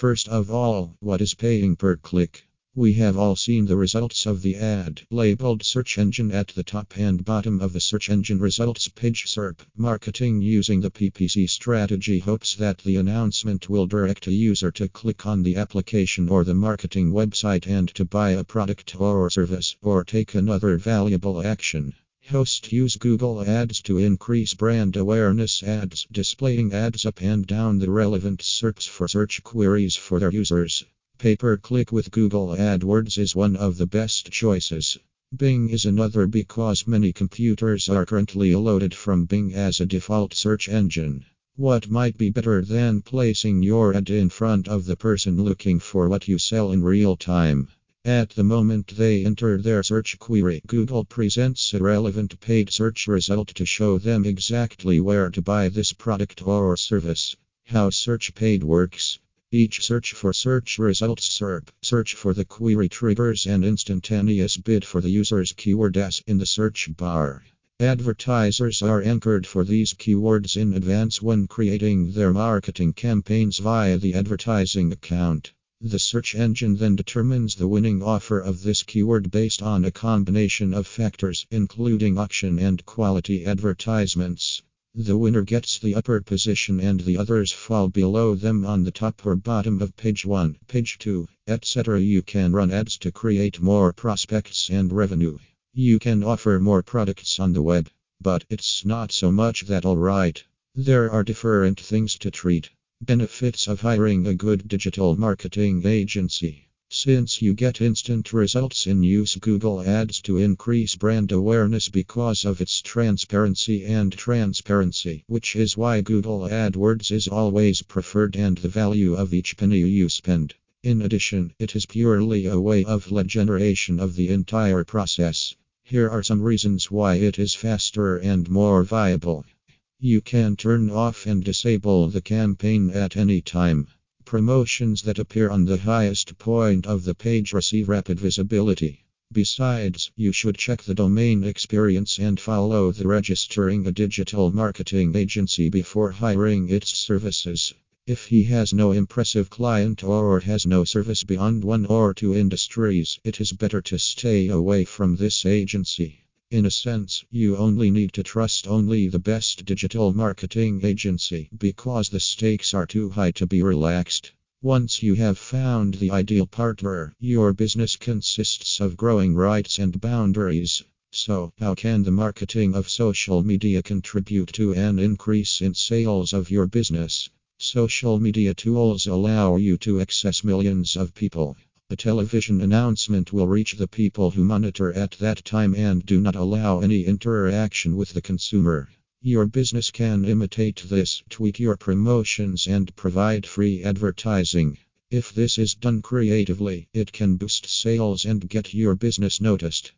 First of all, what is paying per click? We have all seen the results of the ad labeled search engine at the top and bottom of the search engine results page SERP. Marketing using the PPC strategy hopes that the announcement will direct a user to click on the application or the marketing website and to buy a product or service or take another valuable action. Host use Google Ads to increase brand awareness ads, displaying ads up and down the relevant SERPs for search queries for their users. Pay per click with Google AdWords is one of the best choices. Bing is another because many computers are currently loaded from Bing as a default search engine. What might be better than placing your ad in front of the person looking for what you sell in real time? At the moment they enter their search query, Google presents a relevant paid search result to show them exactly where to buy this product or service. How search paid works. Each search for search results SERP search for the query triggers an instantaneous bid for the user's keyword as in the search bar. Advertisers are anchored for these keywords in advance when creating their marketing campaigns via the advertising account. The search engine then determines the winning offer of this keyword based on a combination of factors, including auction and quality advertisements. The winner gets the upper position and the others fall below them on the top or bottom of page 1, page 2, etc. You can run ads to create more prospects and revenue. You can offer more products on the web, but it's not so much that alright. There are different things to treat. Benefits of hiring a good digital marketing agency. Since you get instant results in use Google Ads to increase brand awareness because of its transparency and transparency, which is why Google AdWords is always preferred and the value of each penny you spend. In addition, it is purely a way of lead generation of the entire process. Here are some reasons why it is faster and more viable. You can turn off and disable the campaign at any time. Promotions that appear on the highest point of the page receive rapid visibility. Besides, you should check the domain experience and follow the registering a digital marketing agency before hiring its services. If he has no impressive client or has no service beyond one or two industries, it is better to stay away from this agency. In a sense, you only need to trust only the best digital marketing agency because the stakes are too high to be relaxed. Once you have found the ideal partner, your business consists of growing rights and boundaries. So, how can the marketing of social media contribute to an increase in sales of your business? Social media tools allow you to access millions of people. A television announcement will reach the people who monitor at that time and do not allow any interaction with the consumer. Your business can imitate this, tweak your promotions, and provide free advertising. If this is done creatively, it can boost sales and get your business noticed.